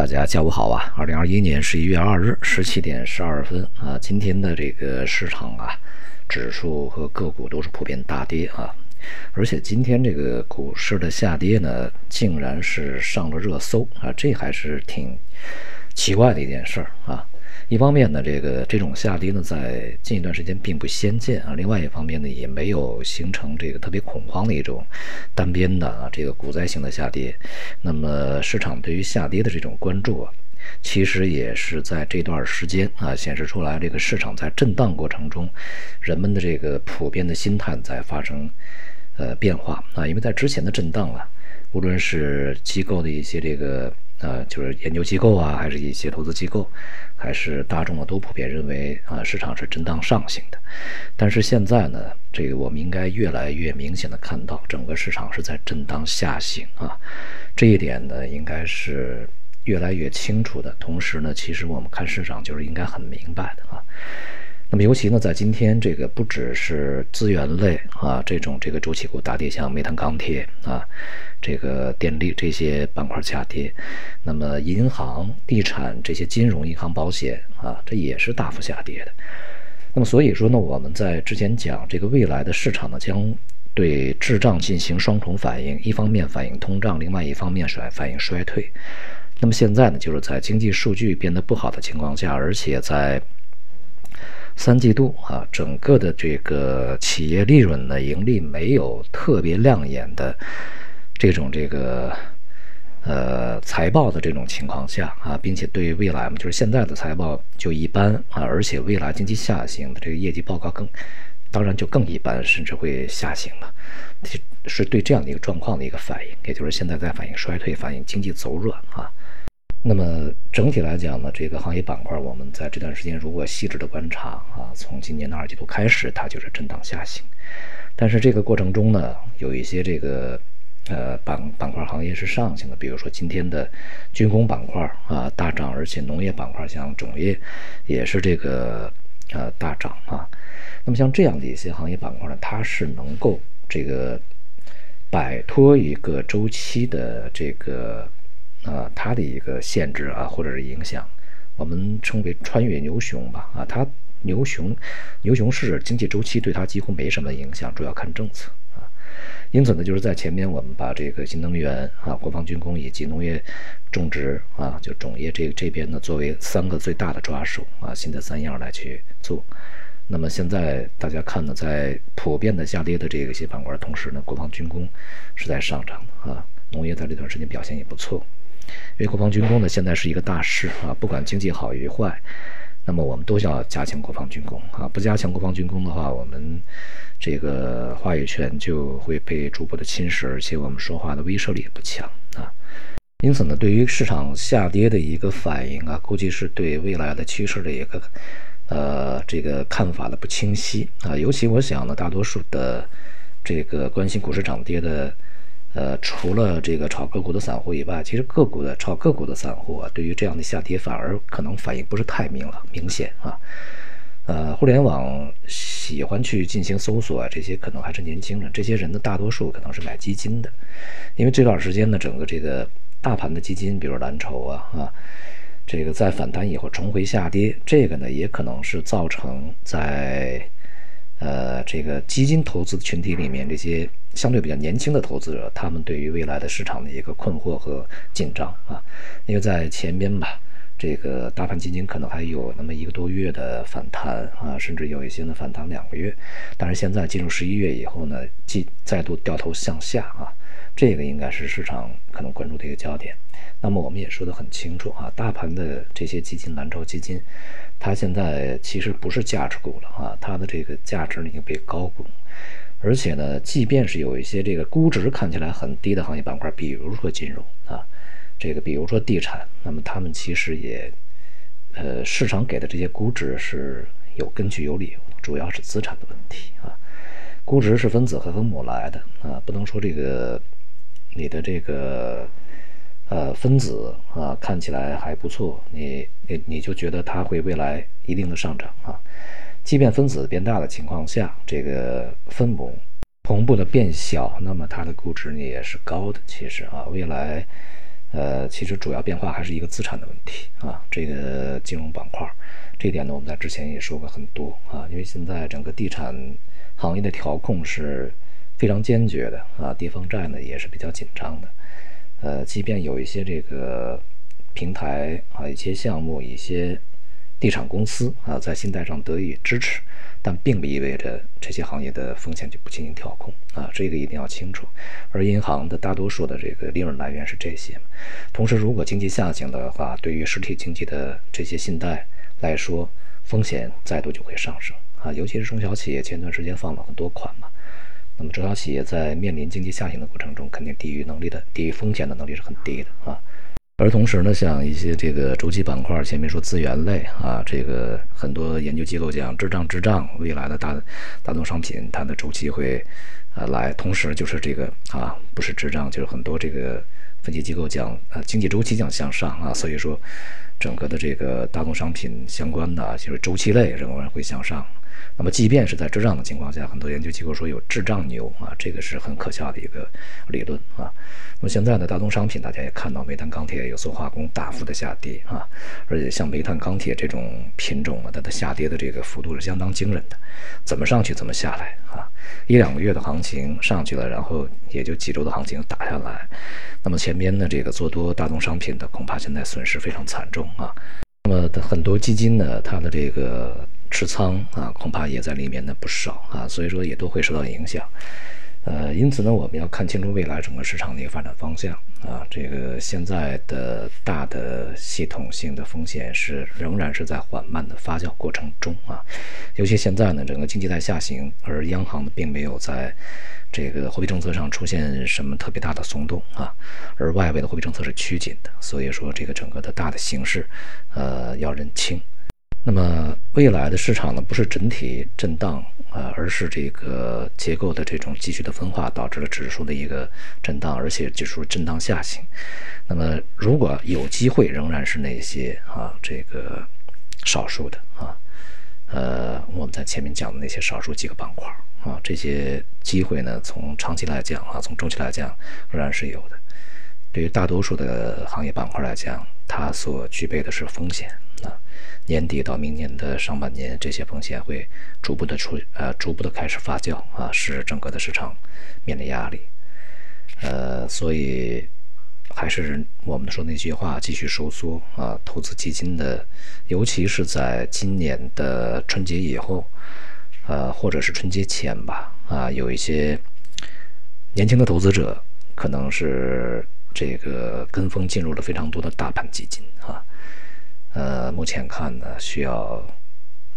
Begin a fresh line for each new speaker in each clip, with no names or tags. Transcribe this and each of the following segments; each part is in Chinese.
大家下午好啊！二零二一年十一月二日十七点十二分啊，今天的这个市场啊，指数和个股都是普遍大跌啊，而且今天这个股市的下跌呢，竟然是上了热搜啊，这还是挺奇怪的一件事儿啊。一方面呢，这个这种下跌呢，在近一段时间并不鲜见啊；另外一方面呢，也没有形成这个特别恐慌的一种单边的啊这个股灾性的下跌。那么市场对于下跌的这种关注啊，其实也是在这段时间啊显示出来，这个市场在震荡过程中，人们的这个普遍的心态在发生呃变化啊。因为在之前的震荡啊，无论是机构的一些这个。呃，就是研究机构啊，还是一些投资机构，还是大众啊，都普遍认为啊，市场是震荡上行的。但是现在呢，这个我们应该越来越明显的看到，整个市场是在震荡下行啊。这一点呢，应该是越来越清楚的。同时呢，其实我们看市场就是应该很明白的啊。那么尤其呢，在今天这个不只是资源类啊，这种这个周期股大跌，像煤炭、钢铁啊。这个电力这些板块下跌，那么银行、地产这些金融、银行、保险啊，这也是大幅下跌的。那么所以说呢，我们在之前讲这个未来的市场呢，将对滞胀进行双重反应，一方面反映通胀，另外一方面是反映衰退。那么现在呢，就是在经济数据变得不好的情况下，而且在三季度啊，整个的这个企业利润呢，盈利没有特别亮眼的。这种这个呃财报的这种情况下啊，并且对未来嘛，就是现在的财报就一般啊，而且未来经济下行的这个业绩报告更，当然就更一般，甚至会下行了，是对这样的一个状况的一个反应，也就是现在在反映衰退，反映经济走软啊。那么整体来讲呢，这个行业板块，我们在这段时间如果细致的观察啊，从今年的二季度开始，它就是震荡下行，但是这个过程中呢，有一些这个。呃，板板块行业是上行的，比如说今天的军工板块啊大涨，而且农业板块像种业也是这个呃大涨啊。那么像这样的一些行业板块呢，它是能够这个摆脱一个周期的这个啊它的一个限制啊或者是影响，我们称为穿越牛熊吧啊，它牛熊牛熊市经济周期对它几乎没什么影响，主要看政策。因此呢，就是在前面我们把这个新能源啊、国防军工以及农业种植啊，就种业这这边呢，作为三个最大的抓手啊，新的三样来去做。那么现在大家看呢，在普遍的下跌的这个一些板块同时呢，国防军工是在上涨的啊，农业在这段时间表现也不错。因为国防军工呢，现在是一个大势啊，不管经济好与坏，那么我们都要加强国防军工啊，不加强国防军工的话，我们。这个话语权就会被逐步的侵蚀，而且我们说话的威慑力也不强啊。因此呢，对于市场下跌的一个反应啊，估计是对未来的趋势的一个呃这个看法的不清晰啊。尤其我想呢，大多数的这个关心股市涨跌的呃，除了这个炒个股的散户以外，其实个股的炒个股的散户啊，对于这样的下跌反而可能反应不是太明了明显啊。呃，互联网喜欢去进行搜索啊，这些可能还是年轻人。这些人的大多数可能是买基金的，因为这段时间呢，整个这个大盘的基金，比如蓝筹啊啊，这个在反弹以后重回下跌，这个呢也可能是造成在呃这个基金投资群体里面这些相对比较年轻的投资者，他们对于未来的市场的一个困惑和紧张啊，因为在前边吧。这个大盘基金可能还有那么一个多月的反弹啊，甚至有一些呢反弹两个月，但是现在进入十一月以后呢，即再度掉头向下啊，这个应该是市场可能关注的一个焦点。那么我们也说得很清楚啊，大盘的这些基金，蓝筹基金，它现在其实不是价值股了啊，它的这个价值已经被高估，而且呢，即便是有一些这个估值看起来很低的行业板块，比如说金融啊。这个比如说地产，那么他们其实也，呃，市场给的这些估值是有根据有理由，主要是资产的问题啊。估值是分子和分母来的啊，不能说这个你的这个呃分子啊看起来还不错，你你你就觉得它会未来一定的上涨啊。即便分子变大的情况下，这个分母同步的变小，那么它的估值呢也是高的。其实啊，未来。呃，其实主要变化还是一个资产的问题啊，这个金融板块，这点呢，我们在之前也说过很多啊，因为现在整个地产行业的调控是非常坚决的啊，地方债呢也是比较紧张的，呃，即便有一些这个平台啊，一些项目，一些地产公司啊，在信贷上得以支持。但并不意味着这些行业的风险就不进行调控啊，这个一定要清楚。而银行的大多数的这个利润来源是这些。同时，如果经济下行的话，对于实体经济的这些信贷来说，风险再度就会上升啊。尤其是中小企业，前段时间放了很多款嘛，那么中小企业在面临经济下行的过程中，肯定抵御能力的、抵御风险的能力是很低的啊。而同时呢，像一些这个周期板块，前面说资源类啊，这个很多研究机构讲滞胀滞胀，未来的大大宗商品它的周期会啊来，同时就是这个啊不是滞胀，就是很多这个分析机构讲啊经济周期将向上啊，所以说整个的这个大宗商品相关的就是周期类仍然会向上。那么，即便是在滞胀的情况下，很多研究机构说有滞胀牛啊，这个是很可笑的一个理论啊。那么现在呢，大宗商品大家也看到，煤炭、钢铁、有色化工大幅的下跌啊，而且像煤炭、钢铁这种品种啊，它的下跌的这个幅度是相当惊人的，怎么上去怎么下来啊，一两个月的行情上去了，然后也就几周的行情打下来。那么前边呢，这个做多大宗商品的恐怕现在损失非常惨重啊。那么很多基金呢，它的这个。持仓啊，恐怕也在里面的不少啊，所以说也都会受到影响。呃，因此呢，我们要看清楚未来整个市场的一个发展方向啊。这个现在的大的系统性的风险是仍然是在缓慢的发酵过程中啊。尤其现在呢，整个经济在下行，而央行呢并没有在这个货币政策上出现什么特别大的松动啊，而外围的货币政策是趋紧的，所以说这个整个的大的形势，呃，要认清。那么未来的市场呢，不是整体震荡啊，而是这个结构的这种继续的分化导致了指数的一个震荡，而且指数震荡下行。那么如果有机会，仍然是那些啊，这个少数的啊，呃，我们在前面讲的那些少数几个板块啊，这些机会呢，从长期来讲啊，从中期来讲，仍然是有的。对于大多数的行业板块来讲，它所具备的是风险那。年底到明年的上半年，这些风险会逐步的出呃，逐步的开始发酵啊，使整个的市场面临压力。呃，所以还是我们说那句话，继续收缩啊。投资基金的，尤其是在今年的春节以后，呃，或者是春节前吧，啊，有一些年轻的投资者可能是。这个跟风进入了非常多的大盘基金啊，呃，目前看呢，需要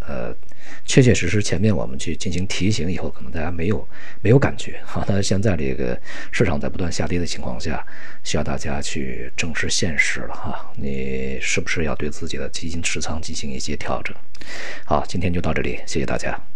呃，确确实实前面我们去进行提醒以后，可能大家没有没有感觉哈。那现在这个市场在不断下跌的情况下，需要大家去正视现实了哈。你是不是要对自己的基金持仓进行一些调整？好，今天就到这里，谢谢大家。